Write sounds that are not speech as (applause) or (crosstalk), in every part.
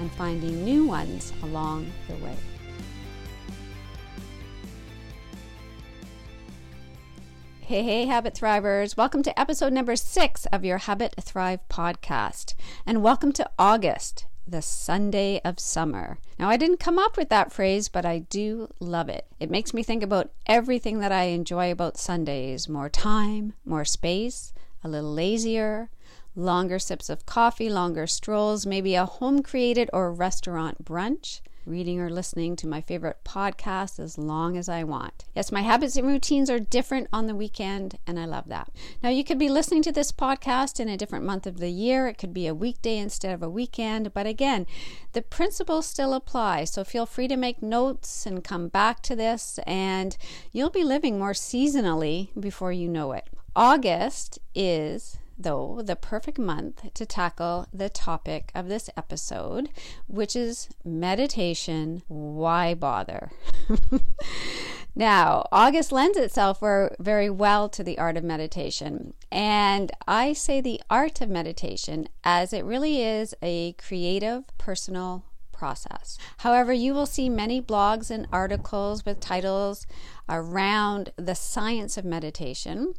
and finding new ones along the way. Hey, hey, Habit Thrivers. Welcome to episode number six of your Habit Thrive podcast. And welcome to August, the Sunday of summer. Now, I didn't come up with that phrase, but I do love it. It makes me think about everything that I enjoy about Sundays more time, more space, a little lazier, longer sips of coffee, longer strolls, maybe a home created or restaurant brunch, reading or listening to my favorite podcast as long as I want. Yes, my habits and routines are different on the weekend, and I love that. Now, you could be listening to this podcast in a different month of the year. It could be a weekday instead of a weekend, but again, the principles still apply. So feel free to make notes and come back to this, and you'll be living more seasonally before you know it. August is though, the perfect month to tackle the topic of this episode, which is meditation. Why bother? (laughs) now, August lends itself very well to the art of meditation. And I say the art of meditation as it really is a creative, personal process. However, you will see many blogs and articles with titles around the science of meditation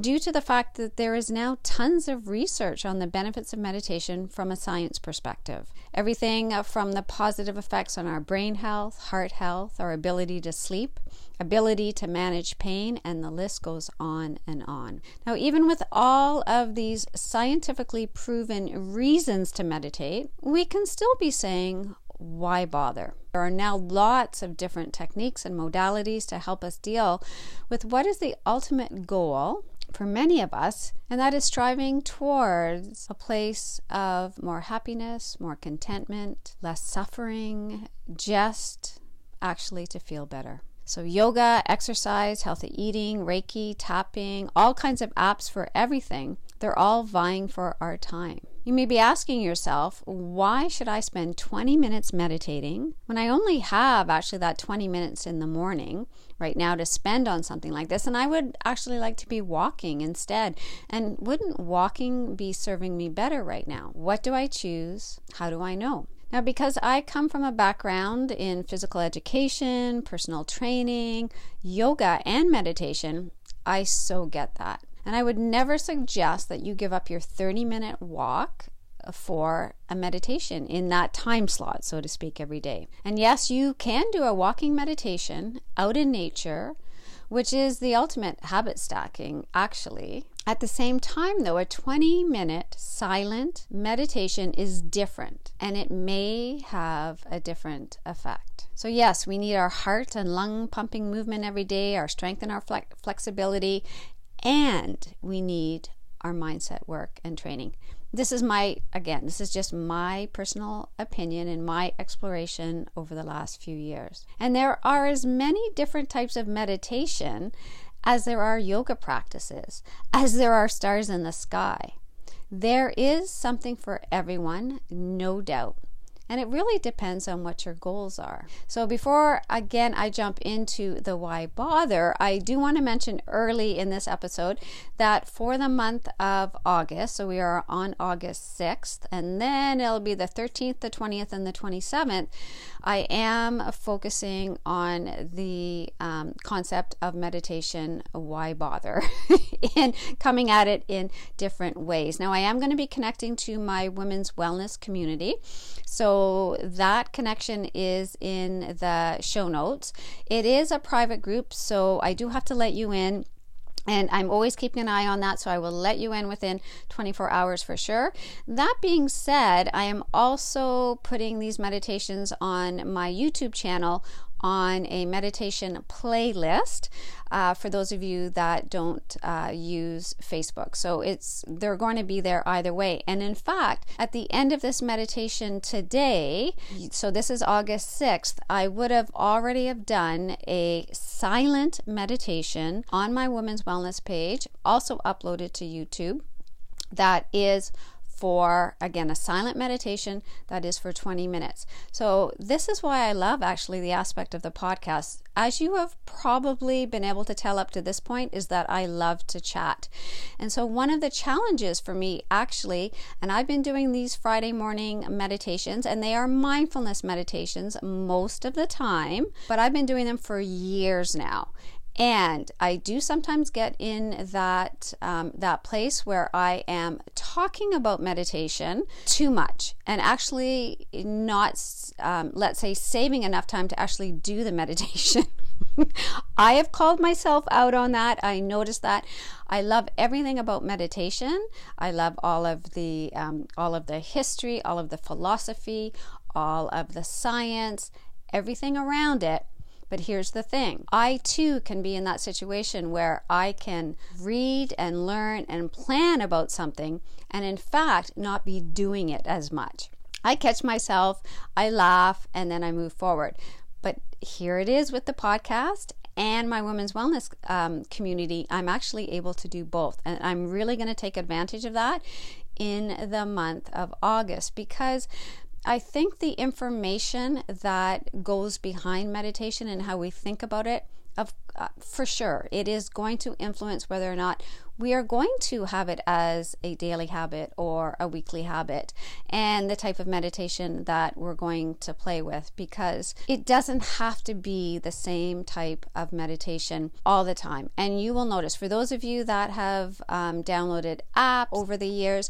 due to the fact that there is now tons of research on the benefits of meditation from a science perspective. Everything from the positive effects on our brain health, heart health, our ability to sleep, ability to manage pain, and the list goes on and on. Now, even with all of these scientifically proven reasons to meditate, we can still be saying, why bother? There are now lots of different techniques and modalities to help us deal with what is the ultimate goal for many of us, and that is striving towards a place of more happiness, more contentment, less suffering, just actually to feel better. So, yoga, exercise, healthy eating, Reiki, tapping, all kinds of apps for everything, they're all vying for our time. You may be asking yourself, why should I spend 20 minutes meditating when I only have actually that 20 minutes in the morning right now to spend on something like this? And I would actually like to be walking instead. And wouldn't walking be serving me better right now? What do I choose? How do I know? Now, because I come from a background in physical education, personal training, yoga, and meditation, I so get that. And I would never suggest that you give up your 30 minute walk for a meditation in that time slot, so to speak, every day. And yes, you can do a walking meditation out in nature, which is the ultimate habit stacking, actually. At the same time, though, a 20 minute silent meditation is different and it may have a different effect. So, yes, we need our heart and lung pumping movement every day, our strength and our flexibility, and we need our mindset work and training. This is my, again, this is just my personal opinion and my exploration over the last few years. And there are as many different types of meditation as there are yoga practices, as there are stars in the sky. There is something for everyone, no doubt. And it really depends on what your goals are. So, before again I jump into the why bother, I do want to mention early in this episode that for the month of August, so we are on August 6th, and then it'll be the 13th, the 20th, and the 27th, I am focusing on the um, concept of meditation, why bother, (laughs) and coming at it in different ways. Now, I am going to be connecting to my women's wellness community. So that connection is in the show notes. It is a private group, so I do have to let you in and I'm always keeping an eye on that, so I will let you in within 24 hours for sure. That being said, I am also putting these meditations on my YouTube channel on a meditation playlist uh, for those of you that don't uh, use Facebook. So it's they're going to be there either way. And in fact, at the end of this meditation today, so this is August 6th, I would have already have done a silent meditation on my women's wellness page, also uploaded to YouTube that is for again a silent meditation that is for 20 minutes. So this is why I love actually the aspect of the podcast. As you have probably been able to tell up to this point is that I love to chat. And so one of the challenges for me actually and I've been doing these Friday morning meditations and they are mindfulness meditations most of the time, but I've been doing them for years now. And I do sometimes get in that um, that place where I am talking about meditation too much, and actually not, um, let's say, saving enough time to actually do the meditation. (laughs) I have called myself out on that. I noticed that. I love everything about meditation. I love all of the um, all of the history, all of the philosophy, all of the science, everything around it. But here's the thing I too can be in that situation where I can read and learn and plan about something and, in fact, not be doing it as much. I catch myself, I laugh, and then I move forward. But here it is with the podcast and my women's wellness um, community. I'm actually able to do both. And I'm really going to take advantage of that in the month of August because I think the information that goes behind meditation and how we think about it, of uh, for sure, it is going to influence whether or not we are going to have it as a daily habit or a weekly habit, and the type of meditation that we're going to play with, because it doesn't have to be the same type of meditation all the time. And you will notice for those of you that have um, downloaded apps over the years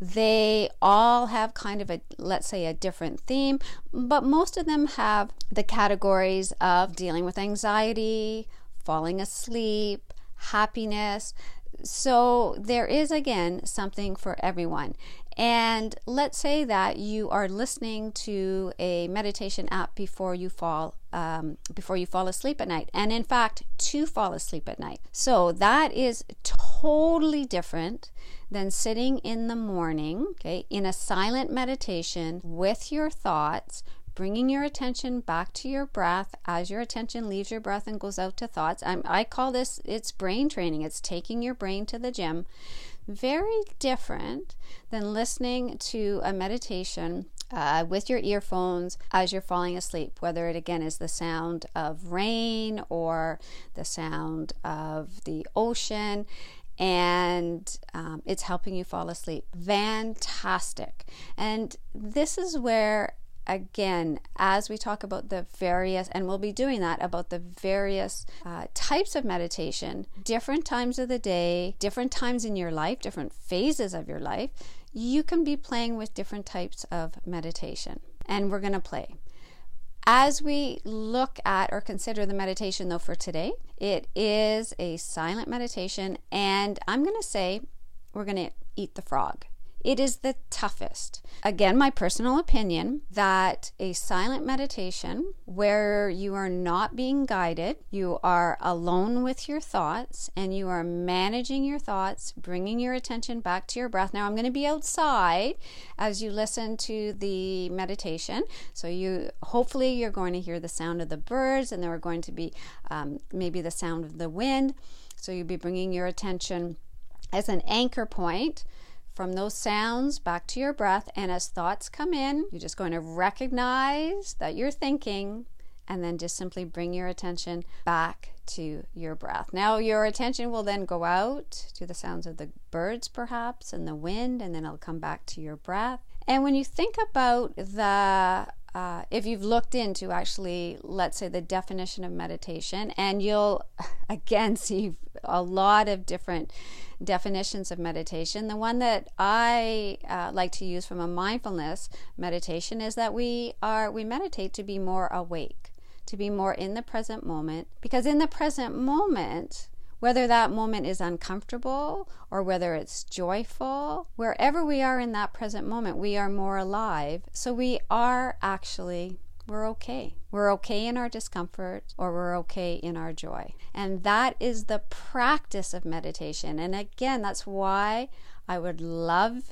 they all have kind of a, let's say, a different theme, but most of them have the categories of dealing with anxiety, falling asleep, happiness. So there is again something for everyone. And let's say that you are listening to a meditation app before you fall um, before you fall asleep at night, and in fact, to fall asleep at night. So that is totally different than sitting in the morning, okay, in a silent meditation with your thoughts, bringing your attention back to your breath as your attention leaves your breath and goes out to thoughts. I'm, I call this it's brain training. It's taking your brain to the gym very different than listening to a meditation uh, with your earphones as you're falling asleep, whether it again is the sound of rain or the sound of the ocean. And um, it's helping you fall asleep. Fantastic. And this is where again, as we talk about the various, and we'll be doing that about the various uh, types of meditation, different times of the day, different times in your life, different phases of your life, you can be playing with different types of meditation. And we're going to play. As we look at or consider the meditation, though, for today, it is a silent meditation, and I'm going to say we're going to eat the frog. It is the toughest. Again, my personal opinion that a silent meditation where you are not being guided, you are alone with your thoughts, and you are managing your thoughts, bringing your attention back to your breath. Now, I'm going to be outside as you listen to the meditation. So, you hopefully you're going to hear the sound of the birds, and there are going to be um, maybe the sound of the wind. So, you'll be bringing your attention as an anchor point from those sounds back to your breath. And as thoughts come in, you're just going to recognize that you're thinking and then just simply bring your attention back to your breath. Now, your attention will then go out to the sounds of the birds, perhaps, and the wind, and then it'll come back to your breath. And when you think about the uh, if you've looked into actually, let's say, the definition of meditation, and you'll (laughs) again (laughs) see a lot of different definitions of meditation. The one that I uh, like to use from a mindfulness meditation is that we are we meditate to be more awake, to be more in the present moment, because in the present moment whether that moment is uncomfortable or whether it's joyful, wherever we are in that present moment, we are more alive. So we are actually we're okay. We're okay in our discomfort or we're okay in our joy. And that is the practice of meditation. And again, that's why I would love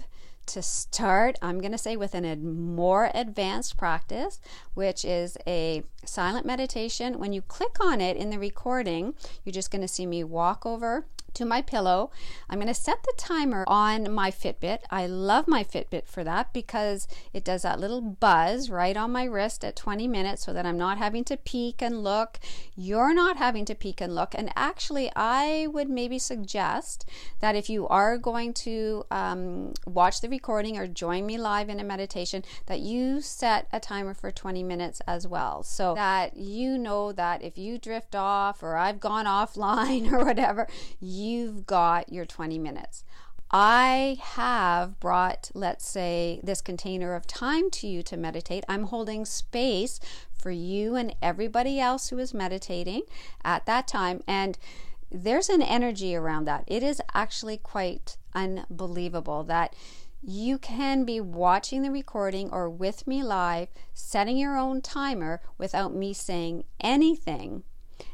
to start, I'm going to say with a more advanced practice, which is a silent meditation. When you click on it in the recording, you're just going to see me walk over to my pillow. I'm going to set the timer on my Fitbit. I love my Fitbit for that because it does that little buzz right on my wrist at 20 minutes so that I'm not having to peek and look. You're not having to peek and look. And actually, I would maybe suggest that if you are going to um, watch the recording or join me live in a meditation, that you set a timer for 20 minutes as well so that you know that if you drift off or I've gone (laughs) offline or whatever, you you've got your 20 minutes. I have brought, let's say, this container of time to you to meditate. I'm holding space for you and everybody else who is meditating at that time. And there's an energy around that. It is actually quite unbelievable that you can be watching the recording or with me live, setting your own timer without me saying anything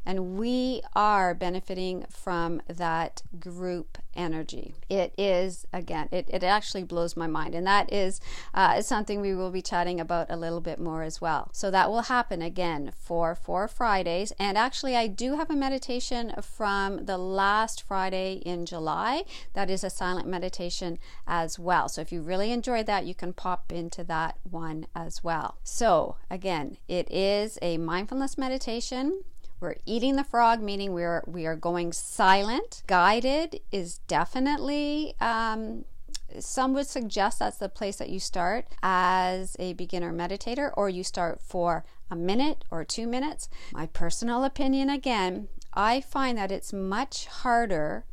and we are benefiting from that group energy. It is, again, it, it actually blows my mind. And that is uh, something we will be chatting about a little bit more as well. So that will happen again for four Fridays. And actually, I do have a meditation from the last Friday in July. That is a silent meditation as well. So if you really enjoyed that, you can pop into that one as well. So again, it is a mindfulness meditation. We're eating the frog, meaning we're we are going silent. Guided is definitely. Um, some would suggest that's the place that you start as a beginner meditator, or you start for a minute or two minutes. My personal opinion again, I find that it's much harder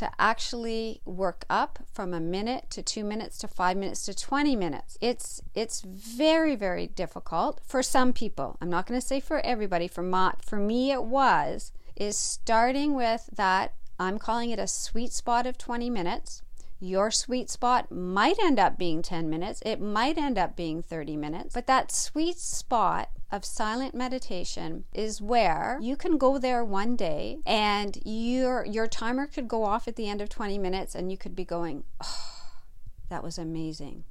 to actually work up from a minute to 2 minutes to 5 minutes to 20 minutes. It's it's very very difficult for some people. I'm not going to say for everybody. For my, for me it was is starting with that I'm calling it a sweet spot of 20 minutes. Your sweet spot might end up being 10 minutes, it might end up being 30 minutes, but that sweet spot of silent meditation is where you can go there one day and your your timer could go off at the end of 20 minutes and you could be going, "Oh, that was amazing."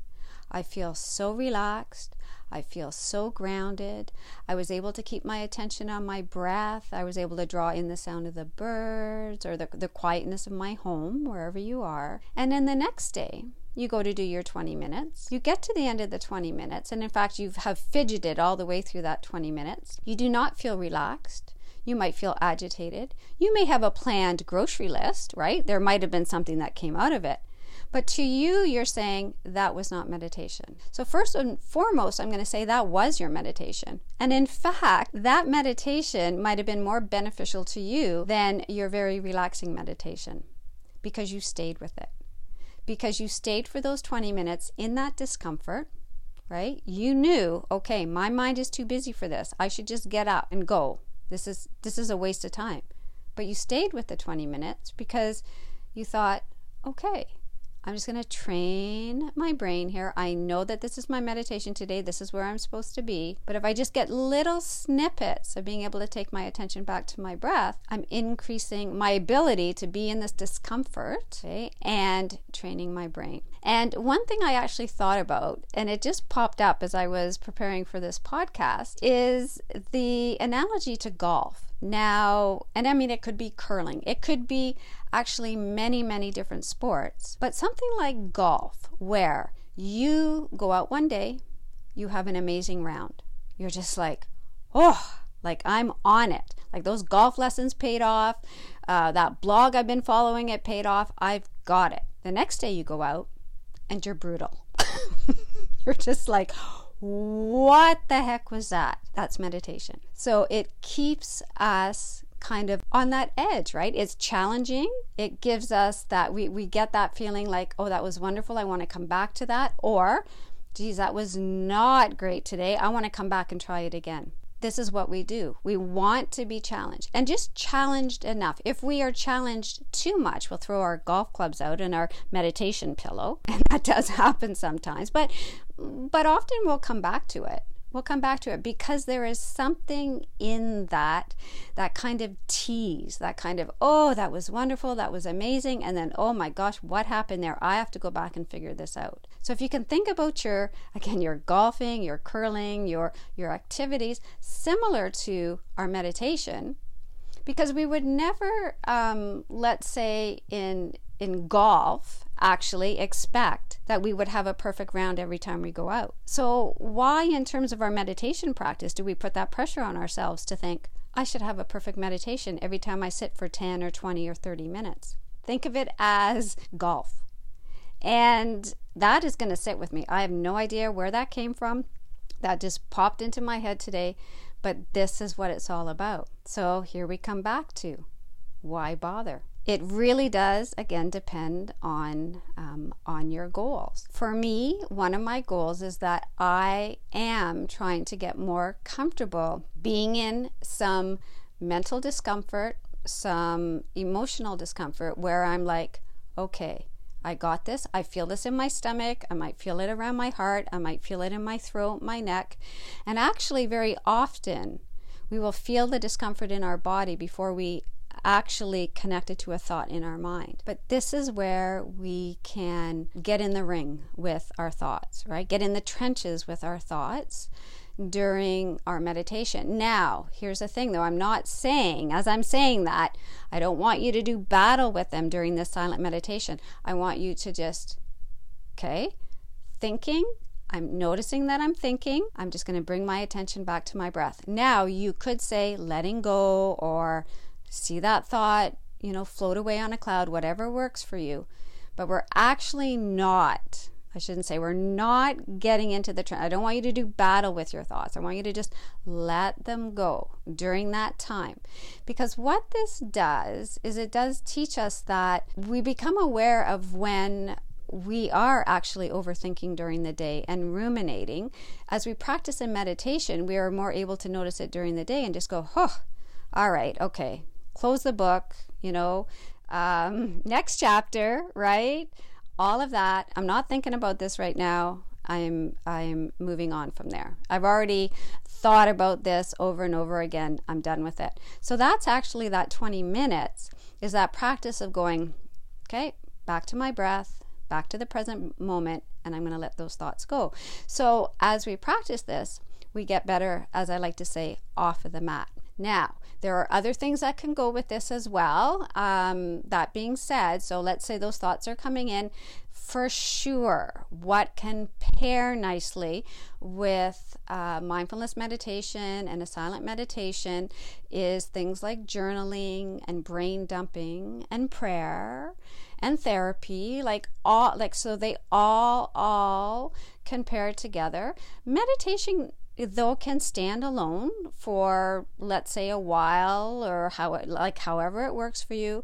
I feel so relaxed. I feel so grounded. I was able to keep my attention on my breath. I was able to draw in the sound of the birds or the, the quietness of my home, wherever you are. And then the next day, you go to do your 20 minutes. You get to the end of the 20 minutes, and in fact, you have fidgeted all the way through that 20 minutes. You do not feel relaxed. You might feel agitated. You may have a planned grocery list, right? There might have been something that came out of it. But to you, you're saying that was not meditation. So, first and foremost, I'm going to say that was your meditation. And in fact, that meditation might have been more beneficial to you than your very relaxing meditation because you stayed with it. Because you stayed for those 20 minutes in that discomfort, right? You knew, okay, my mind is too busy for this. I should just get up and go. This is this is a waste of time. But you stayed with the 20 minutes because you thought, okay, I'm just going to train my brain here. I know that this is my meditation today. This is where I'm supposed to be. But if I just get little snippets of being able to take my attention back to my breath, I'm increasing my ability to be in this discomfort okay, and training my brain. And one thing I actually thought about, and it just popped up as I was preparing for this podcast, is the analogy to golf. Now, and I mean, it could be curling, it could be actually many, many different sports, but something like golf, where you go out one day, you have an amazing round. You're just like, oh, like I'm on it. Like those golf lessons paid off. Uh, that blog I've been following, it paid off. I've got it. The next day you go out and you're brutal. (laughs) you're just like, what the heck was that? That's meditation. So it keeps us kind of on that edge, right? It's challenging. It gives us that we, we get that feeling like, oh, that was wonderful. I want to come back to that. Or, geez, that was not great today. I want to come back and try it again this is what we do. We want to be challenged and just challenged enough. If we are challenged too much, we'll throw our golf clubs out and our meditation pillow. (laughs) And that does happen sometimes, but but often we'll come back to it. We'll come back to it because there is something in that, that kind of tease, that kind of, oh, that was wonderful, that was amazing, and then, oh my gosh, what happened there? I have to go back and figure this out. So if you can think about your, again, your golfing, your curling, your, your activities, similar to our meditation, because we would never, um, let's say, in in golf actually expect that we would have a perfect round every time we go out. So, why, in terms of our meditation practice, do we put that pressure on ourselves to think, I should have a perfect meditation every time I sit for 10 or 20 or 30 minutes? Think of it as golf. And that is going to sit with me. I have no idea where that came from. That just popped into my head today, but this is what it's all about. So, here we come back to why bother? It really does again depend on um, on your goals for me one of my goals is that i am trying to get more comfortable being in some mental discomfort some emotional discomfort where i'm like okay I got this. I feel this in my stomach. I might feel it around my heart. I might feel it in my throat, my neck. And actually, very often, we will feel the discomfort in our body before we actually connected to a thought in our mind. But this is where we can get in the ring with our thoughts, right? Get in the trenches with our thoughts during our meditation. Now, here's the thing though, I'm not saying, as I'm saying that, I don't want you to do battle with them during this silent meditation. I want you to just, okay, thinking, I'm noticing that I'm thinking. I'm just going to bring my attention back to my breath. Now, you could say letting go or see that thought, you know, float away on a cloud, whatever works for you. But we're actually not, I shouldn't say, we're not getting into the trend. I don't want you to do battle with your thoughts. I want you to just let them go during that time. Because what this does is it does teach us that we become aware of when we are actually overthinking during the day and ruminating. As we practice in meditation, we are more able to notice it during the day and just go, oh, all right, okay, close the book, you know, um, next chapter, right? All of that. I'm not thinking about this right now. I'm I'm moving on from there. I've already thought about this over and over again. I'm done with it. So that's actually that 20 minutes is that practice of going, okay, back to my breath, back to the present moment, and I'm going to let those thoughts go. So as we practice this, we get better, as I like to say, off of the mat. Now, there are other things that can go with this as well. Um, that being said, so let's say those thoughts are coming in. For sure, what can pair nicely with uh, mindfulness meditation and a silent meditation is things like journaling and brain dumping and prayer and therapy like all like so they all all can pair together meditation though can stand alone for let's say a while or how it, like however it works for you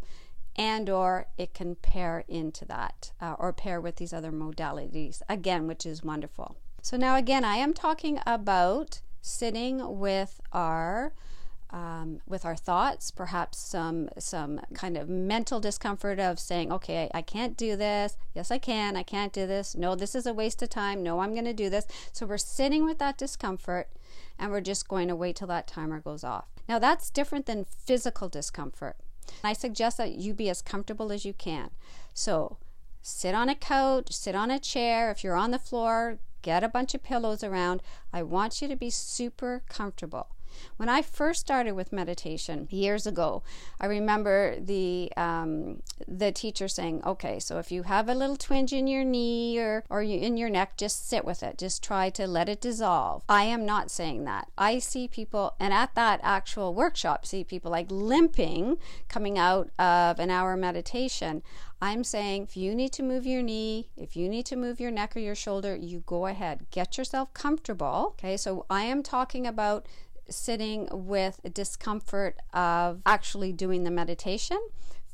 and or it can pair into that uh, or pair with these other modalities again which is wonderful. So now again i am talking about sitting with our um, with our thoughts, perhaps some some kind of mental discomfort of saying, "Okay, I, I can't do this. Yes, I can. I can't do this. No, this is a waste of time. No, I'm going to do this." So we're sitting with that discomfort, and we're just going to wait till that timer goes off. Now that's different than physical discomfort. I suggest that you be as comfortable as you can. So sit on a couch, sit on a chair. If you're on the floor, get a bunch of pillows around. I want you to be super comfortable. When I first started with meditation years ago, I remember the um, the teacher saying, "Okay, so if you have a little twinge in your knee or or in your neck, just sit with it. Just try to let it dissolve." I am not saying that. I see people, and at that actual workshop, see people like limping coming out of an hour meditation. I'm saying if you need to move your knee, if you need to move your neck or your shoulder, you go ahead. Get yourself comfortable. Okay, so I am talking about sitting with discomfort of actually doing the meditation.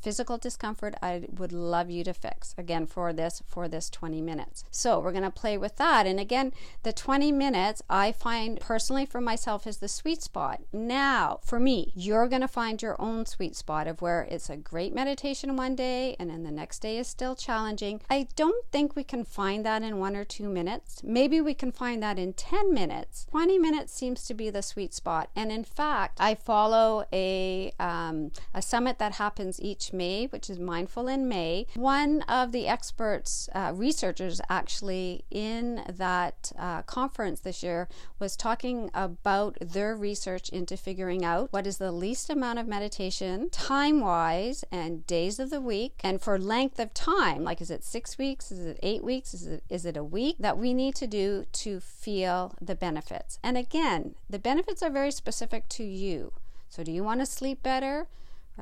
Physical discomfort I would love you to fix. Again, for this for this 20 minutes. So, we're going to play with that. And again, the 20 minutes I find personally for myself is the sweet spot. Now, for me, you're going to find your own sweet spot of where it's a great meditation one day and then the next day is still challenging. I don't think we can find that in 1 or 2 minutes. Maybe we can find that in 10 minutes. 20 minutes seems to be the sweet spot. And in fact, I follow a um, a summit that happens each May, which is Mindful in May. One of the experts, uh, researchers actually in that uh, conference this year was talking about their research into figuring out what is the least amount of meditation, time wise, and days of the week, and for length of time. Like, is it six weeks? Is it eight weeks? Is it, is it a week that we need to do to feel the benefits? And again, the benefits are very specific to you. So, do you want to sleep better?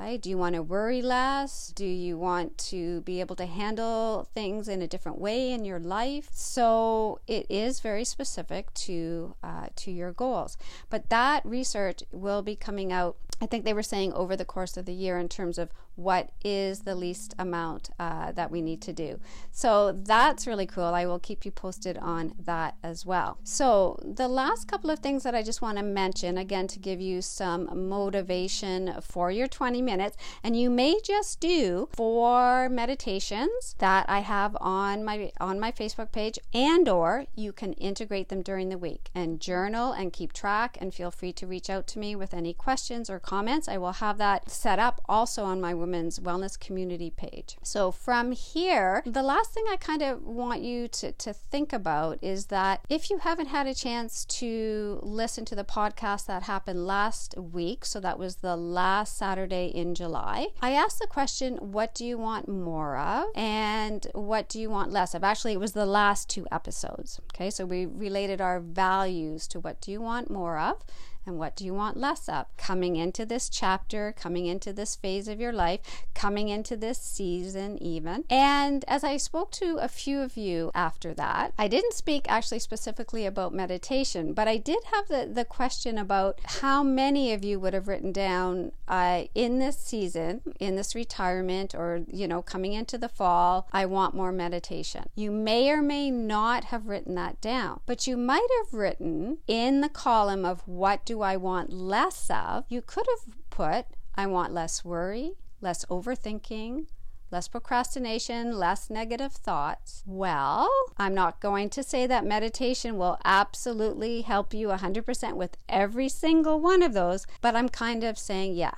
Right? Do you want to worry less? Do you want to be able to handle things in a different way in your life? So it is very specific to uh, to your goals. But that research will be coming out. I think they were saying over the course of the year in terms of what is the least amount uh, that we need to do. So that's really cool. I will keep you posted on that as well. So the last couple of things that I just want to mention again to give you some motivation for your 20 minutes, and you may just do four meditations that I have on my on my Facebook page, and or you can integrate them during the week and journal and keep track. And feel free to reach out to me with any questions or comments. I will have that set up also on my Women's Wellness Community page. So from here, the last thing I kind of want you to, to think about is that if you haven't had a chance to listen to the podcast that happened last week, so that was the last Saturday in July, I asked the question, what do you want more of? And what do you want less of? Actually, it was the last two episodes. Okay, so we related our values to what do you want more of and what do you want less of? Coming into this chapter, coming into this phase of your life, coming into this season, even. And as I spoke to a few of you after that, I didn't speak actually specifically about meditation, but I did have the, the question about how many of you would have written down uh, in this season, in this retirement, or, you know, coming into the fall, I want more meditation. You may or may not have written that down, but you might have written in the column of what do I want less of, you could have put, I want less worry, less overthinking, less procrastination, less negative thoughts. Well, I'm not going to say that meditation will absolutely help you 100% with every single one of those, but I'm kind of saying, yeah,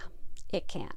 it can.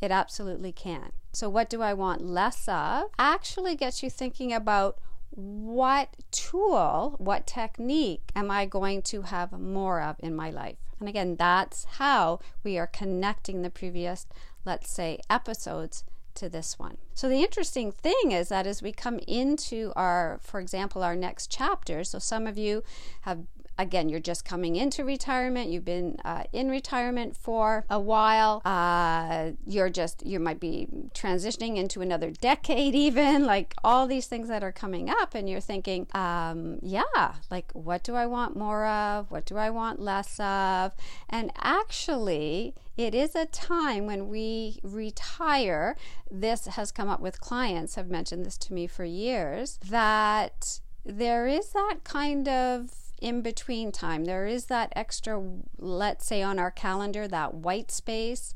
It absolutely can. So, what do I want less of? Actually gets you thinking about what tool, what technique am I going to have more of in my life? And again, that's how we are connecting the previous, let's say, episodes to this one. So the interesting thing is that as we come into our, for example, our next chapter, so some of you have again, you're just coming into retirement, you've been uh, in retirement for a while, uh, you're just, you might be transitioning into another decade, even like all these things that are coming up, and you're thinking, um, yeah, like what do I want more of? What do I want less of? And actually, it is a time when we retire. This has come up with clients, have mentioned this to me for years, that there is that kind of in between time. There is that extra, let's say, on our calendar, that white space.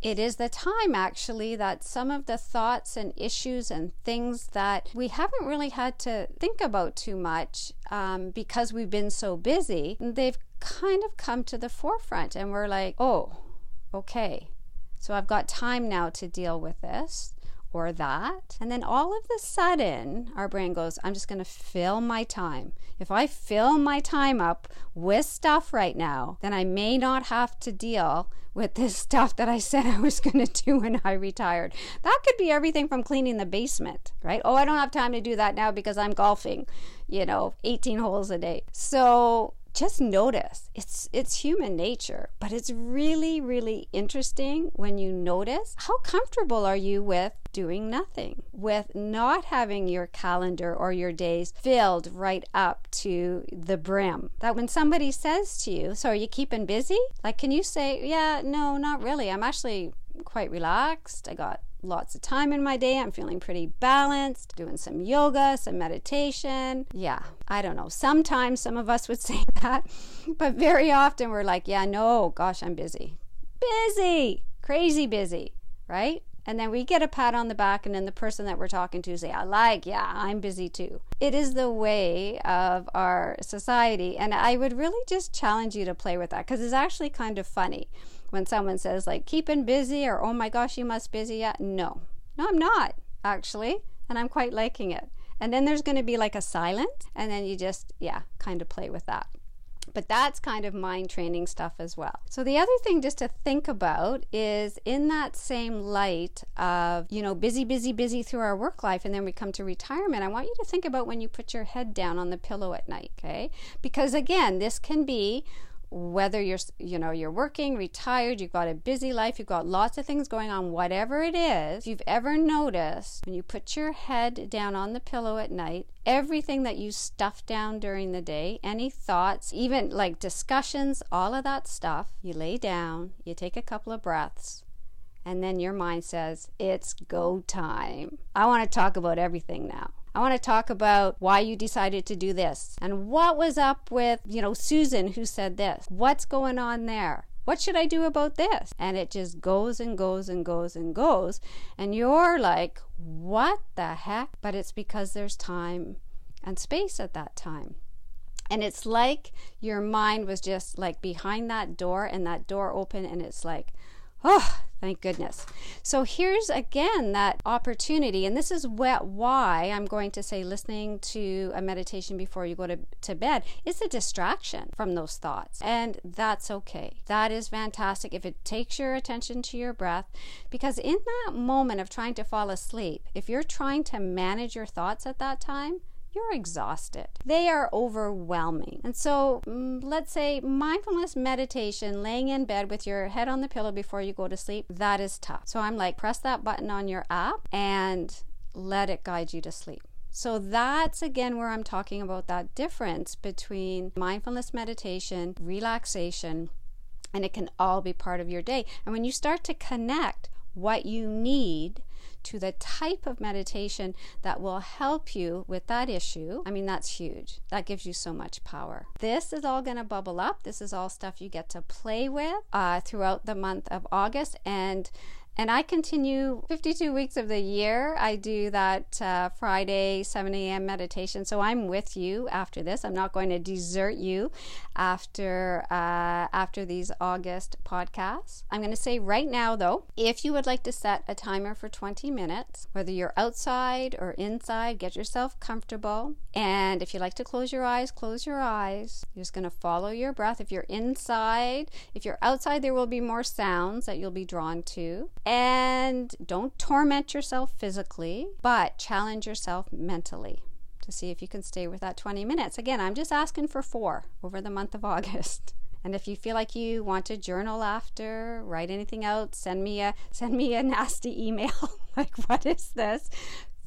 It is the time actually that some of the thoughts and issues and things that we haven't really had to think about too much um, because we've been so busy, they've kind of come to the forefront. And we're like, oh, okay, so I've got time now to deal with this or that. And then all of a sudden, our brain goes, I'm just going to fill my time. If I fill my time up with stuff right now, then I may not have to deal with this (laughs) stuff that I said I was going to do when I retired. That could be everything from cleaning the basement, right? Oh, I don't have time to do that now because I'm golfing, you know, 18 holes a day. So just notice. It's it's human nature but it's really really interesting when you notice how comfortable are you with doing nothing with not having your calendar or your days filled right up to the brim. That when somebody says to you so are you keeping busy? Like can you say yeah no not really. I'm actually quite relaxed. I got lots of time in my day. I'm feeling pretty balanced, doing some yoga, some meditation. Yeah, I don't know. Sometimes some of us would (laughs) say that, but very often we're like, yeah, no, gosh, I'm busy. Busy, crazy busy, right? And then we get a pat on the back, and then the person that we're talking to say, I like, yeah, I'm busy too. It is the way of our society. And I would really just challenge you to play with that because it's actually kind of funny when someone says, like, keeping busy or, oh my gosh, you must busy yet. No, no, I'm not actually. And I'm quite liking it. And then there's going to be like a silence, and then you just, yeah, kind of play with that. But that's kind of mind training stuff as well. So the other thing just to think about is in that same light of, you know, busy, busy, busy through our work life and then we come to retirement, I want you to think about when you put your head down on the pillow at night, okay? Because again, this can be whether you're you know you're working retired you've got a busy life you've got lots of things going on whatever it is you've ever noticed when you put your head down on the pillow at night everything that you stuff down during the day any thoughts even like discussions all of that stuff you lay down you take a couple of breaths and then your mind says it's go time. I want to talk about everything now I want to talk about why you decided to do this and what was up with, you know, Susan who said this. What's going on there? What should I do about this? And it just goes and goes and goes and goes. And you're like, what the heck? But it's because there's time and space at that time. And it's like your mind was just like behind that door and that door open and it's like, oh, Thank goodness. So here's again that opportunity, and this is what, why I'm going to say listening to a meditation before you go to, to bed is a distraction from those thoughts. And that's okay. That is fantastic if it takes your attention to your breath, because in that moment of trying to fall asleep, if you're trying to manage your thoughts at that time, you're exhausted. They are overwhelming. And so, mm, let's say mindfulness meditation, laying in bed with your head on the pillow before you go to sleep, that is tough. So, I'm like, press that button on your app and let it guide you to sleep. So that's again where I'm talking about that difference between mindfulness meditation, relaxation, and it can all be part of your day. And when you start to connect what you need to the type of meditation that will help you with that issue, I mean, that's huge. That gives you so much power. This is all going to bubble up. This is all stuff you get to play with uh, throughout the month of August. And and I continue 52 weeks of the year. I do that uh, Friday, 7 a.m. meditation. So I'm with you after this. I'm not going to desert you after uh, after these August podcasts. I'm going to say right now, though, if you would like to set a timer for 20 minutes, whether you're outside or inside, get yourself comfortable. And if you like to close your eyes, close your eyes. You're just going to follow your breath. If you're inside, if you're outside, there will be more sounds that you'll be drawn to. And don't torment yourself physically, but challenge yourself mentally to see if you can stay with that 20 minutes. Again, I'm just asking for four over the month of August. (laughs) And if you feel like you want to journal after, write anything out, send me a send me a nasty email (laughs) like what is this?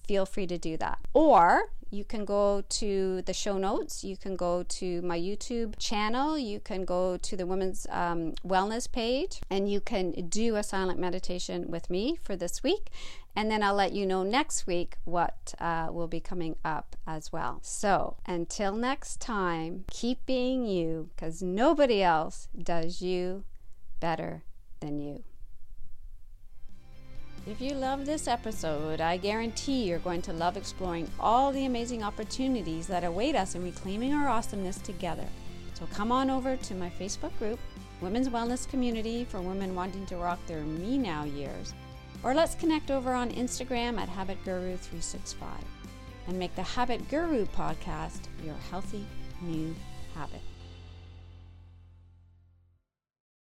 Feel free to do that. Or you can go to the show notes. You can go to my YouTube channel. You can go to the Women's um, Wellness page and you can do a silent meditation with me for this week. And then I'll let you know next week what uh, will be coming up as well. So until next time, keep being you because nobody else does you better than you. If you love this episode, I guarantee you're going to love exploring all the amazing opportunities that await us in reclaiming our awesomeness together. So come on over to my Facebook group, Women's Wellness Community for women wanting to rock their me now years, or let's connect over on Instagram at Habit Guru 365 and make the Habit Guru podcast your healthy new habit.